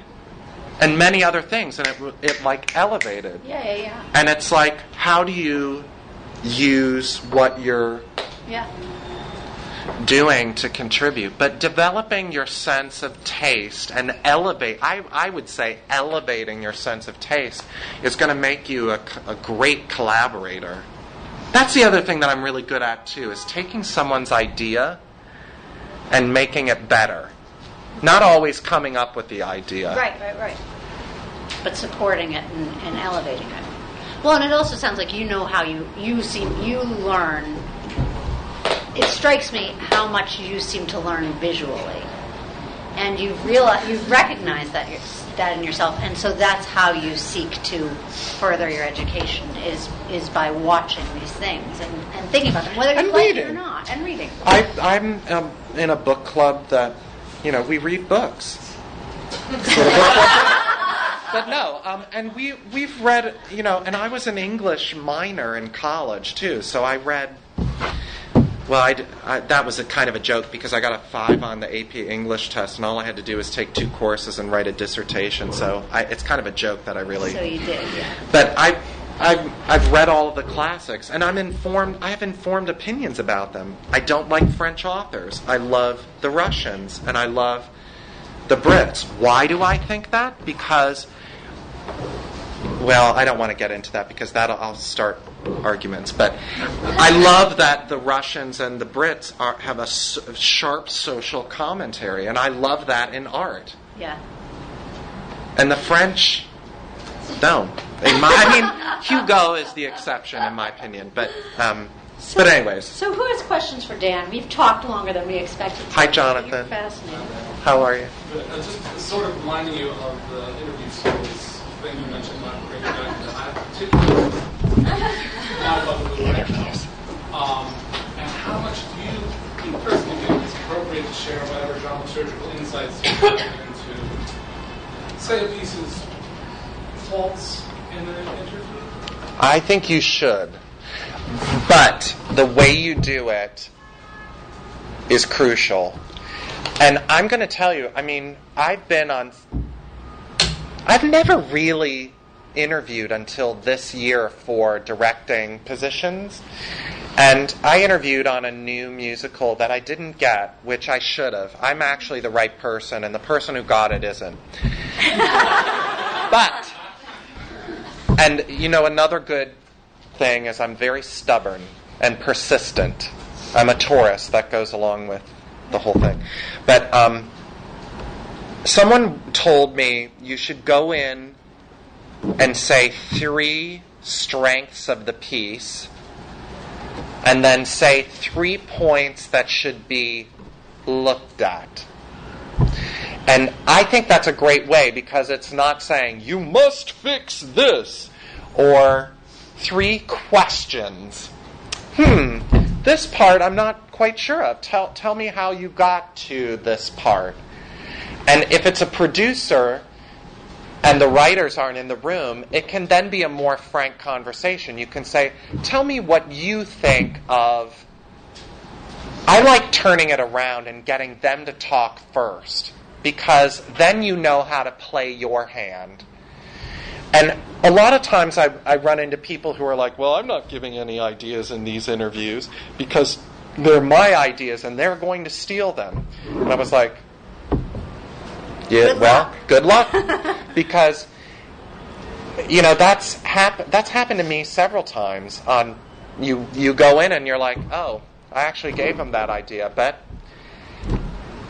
and many other things and it it like elevated. yeah, yeah, yeah. And it's like how do you use what you're Yeah. Doing to contribute, but developing your sense of taste and elevate, I, I would say elevating your sense of taste is going to make you a great collaborator. That's the other thing that I'm really good at too, is taking someone's idea and making it better. Not always coming up with the idea. Right, right, right. But supporting it and, and elevating it. Well, and it also sounds like you know how you you seem you learn. It strikes me how much you seem to learn visually, and you've realized you've recognized that you're, that in yourself, and so that's how you seek to further your education is is by watching these things and, and thinking about them, whether you And like it or not, and reading. I, I'm um, in a book club that, you know, we read books. but no, um, and we we've read, you know, and I was an English minor in college too, so I read. Well, I, I- that was a kind of a joke because I got a five on the AP English test, and all I had to do was take two courses and write a dissertation. So I, it's kind of a joke that I really So you did, yeah. but I, I've, I've read all of the classics, and I'm informed. I have informed opinions about them. I don't like French authors. I love the Russians, and I love the Brits. Why do I think that? Because, well, I don't want to get into that because that'll I'll start arguments. But I love that the Russians and the Brits are, have a s- sharp social commentary, and I love that in art. Yeah. And the French don't. In my, I mean, Hugo is the exception in my opinion. But, um, but anyways, So who has questions for Dan? We've talked longer than we expected. to. Hi, Jonathan. You're fascinating. how are you? But uh, just sort of reminding you of the interview skills thing you mentioned bringing back that I particularly not about the interviews. Um, and how much do you, you personally think it's appropriate to share whatever dramaturgical insights you have into, say, a piece's faults in an interview? I think you should. But the way you do it is crucial. And I'm going to tell you, I mean, I've been on. I've never really interviewed until this year for directing positions. And I interviewed on a new musical that I didn't get, which I should have. I'm actually the right person, and the person who got it isn't. but and you know, another good thing is I'm very stubborn and persistent. I'm a Taurus. That goes along with the whole thing. But um, someone told me you should go in and say three strengths of the piece, and then say three points that should be looked at. And I think that's a great way because it's not saying, you must fix this, or three questions. Hmm, this part I'm not quite sure of. Tell, tell me how you got to this part. And if it's a producer and the writers aren't in the room, it can then be a more frank conversation. You can say, tell me what you think of. I like turning it around and getting them to talk first because then you know how to play your hand. And a lot of times I, I run into people who are like, well, I'm not giving any ideas in these interviews because they're my ideas and they're going to steal them. And I was like, yeah, Good well, luck." good luck. because, you know, that's, hap- that's happened to me several times. On you, you go in and you're like, oh, I actually gave him that idea, but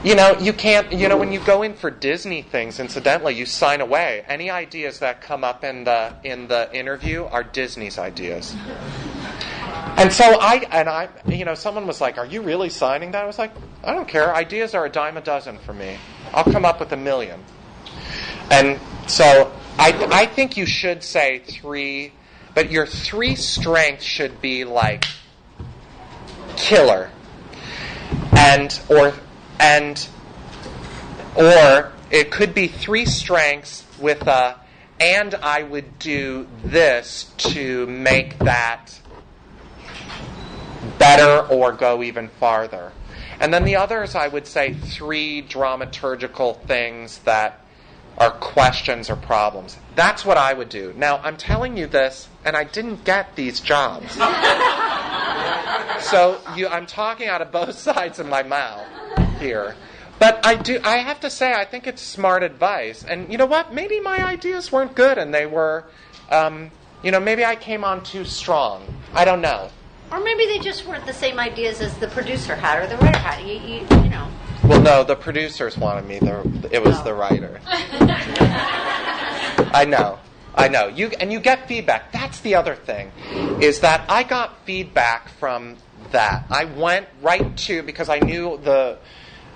you know, you can't, you know, when you go in for Disney things, incidentally, you sign away. Any ideas that come up in the in the interview are Disney's ideas. And so I and I, you know, someone was like, "Are you really signing that?" I was like, "I don't care. Ideas are a dime a dozen for me. I'll come up with a million. And so I I think you should say three, but your three strengths should be like killer and or and or it could be three strengths with a and I would do this to make that better or go even farther. And then the others I would say three dramaturgical things that are questions or problems. That's what I would do. Now, I'm telling you this and I didn't get these jobs. so you, I'm talking out of both sides of my mouth here. But I do. I have to say, I think it's smart advice. And you know what? Maybe my ideas weren't good, and they were, um, you know, maybe I came on too strong. I don't know. Or maybe they just weren't the same ideas as the producer had or the writer had. You, you, you know, Well, no, the producers wanted me. The, it was Oh. the writer. I know. I know. You and you get feedback. That's the other thing, is that I got feedback from that. I went right to because I knew the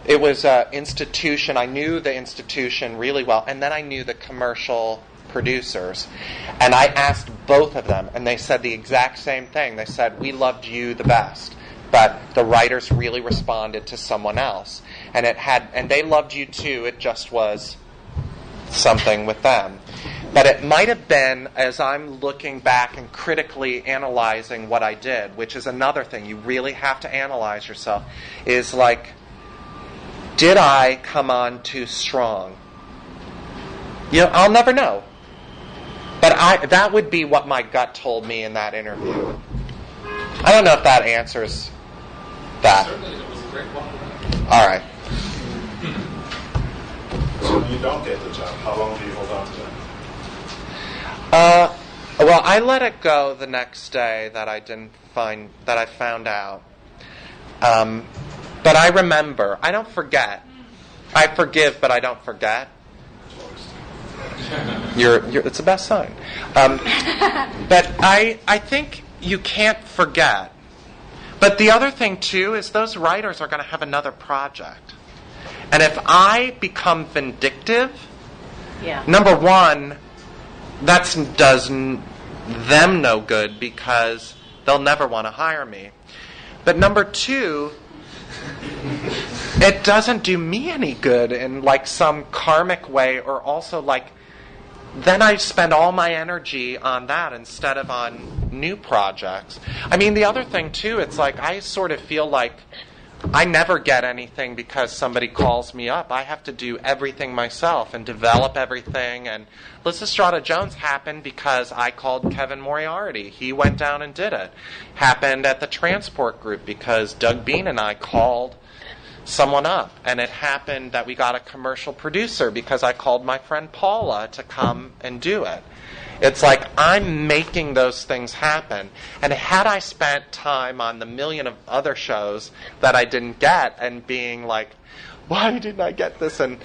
it was an institution. I knew the institution really well, and then I knew the commercial producers, and I asked both of them, and they said the exact same thing. They said we loved you the best, but the writers really responded to someone else, and it had, and they loved you too. It just was something with them. But it might have been, as I'm looking back and critically analyzing what I did, which is another thing you really have to analyze yourself, is like, did I come on too strong? You know, I'll never know. But I, that would be what my gut told me in that interview. I don't know if that answers that. Certainly, it was a great one. All right. So when you don't get the job, how long do you hold on to it? Uh, well, I let it go the next day that I didn't find that I found out. Um, but I remember. I don't forget. I forgive, but I don't forget. You're, you're, it's the best sign. Um, but I, I think you can't forget. But the other thing too is those writers are going to have another project, and if I become vindictive, Yeah. number one, that does them no good because they'll never want to hire me. But number two, it doesn't do me any good in like some karmic way, or also like then I spend all my energy on that instead of on new projects. I mean, the other thing too, it's like I sort of feel like I never get anything because somebody calls me up. I have to do everything myself and develop everything. And Lysistrata Jones happened because I called Kevin Moriarty. He went down and did it. Happened at the transport group because Doug Beane and I called someone up. And it happened that we got a commercial producer because I called my friend Paula to come and do it. It's like I'm making those things happen. And had I spent time on the million of other shows that I didn't get and being like, why didn't I get this? And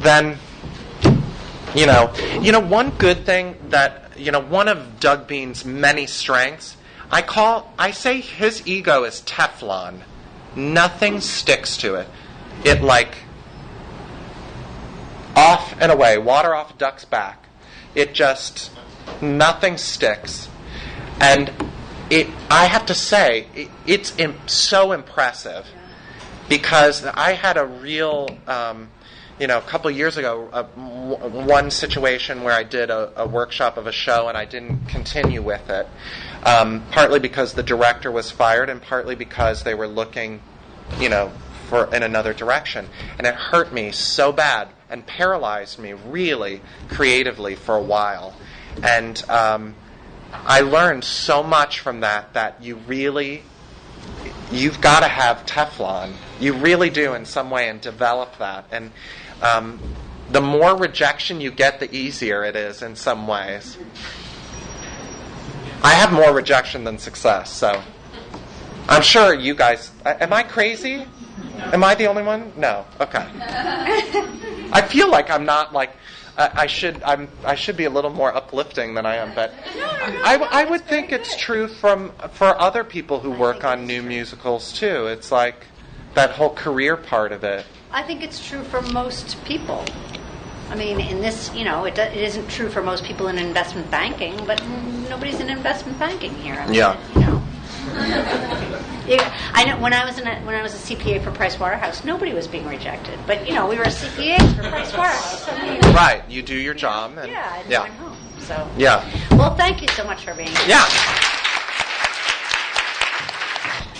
then, you know, you know, one good thing that, you know, one of Doug Beane's many strengths, I call, I say his ego is Teflon. Nothing sticks to it. It like off and away, water off duck's back. It just nothing sticks, and it. I have to say, it, it's so impressive because I had a real. Um, you know, a couple years ago, uh, one situation where I did a, a workshop of a show and I didn't continue with it, um, partly because the director was fired and partly because they were looking, you know, for in another direction, and it hurt me so bad and paralyzed me really creatively for a while, and um, I learned so much from that that you really you've got to have Teflon. You really do in some way and develop that. And um, the more rejection you get, the easier it is in some ways. I have more rejection than success, so I'm sure you guys. Am I crazy? Am I the only one? No. Okay. I feel like I'm not like. I I should I'm I should be a little more uplifting than I am, but I, I would think it's true from for other people who work on new musicals too. It's like that whole career part of it. I think it's true for most people. I mean, in this, you know, it, do- it isn't true for most people in investment banking, but nobody's in investment banking here. I mean, Yeah. You know. Yeah, I know when I was in a, when I was a CPA for Price Waterhouse, nobody was being rejected. But you know, we were CPAs for Price Waterhouse. I mean, Right, you do your job and yeah, and yeah. home. So, Yeah. well, thank you so much for being here. Yeah.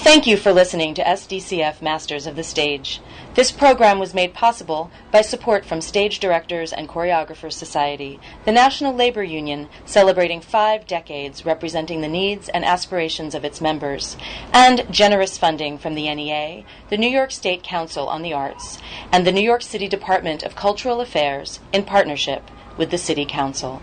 Thank you for listening to SDCF Masters of the Stage. This program was made possible by support from Stage Directors and Choreographers Society, the National Labor Union celebrating five decades representing the needs and aspirations of its members, and generous funding from the NEA, the New York State Council on the Arts, and the New York City Department of Cultural Affairs in partnership with the City Council.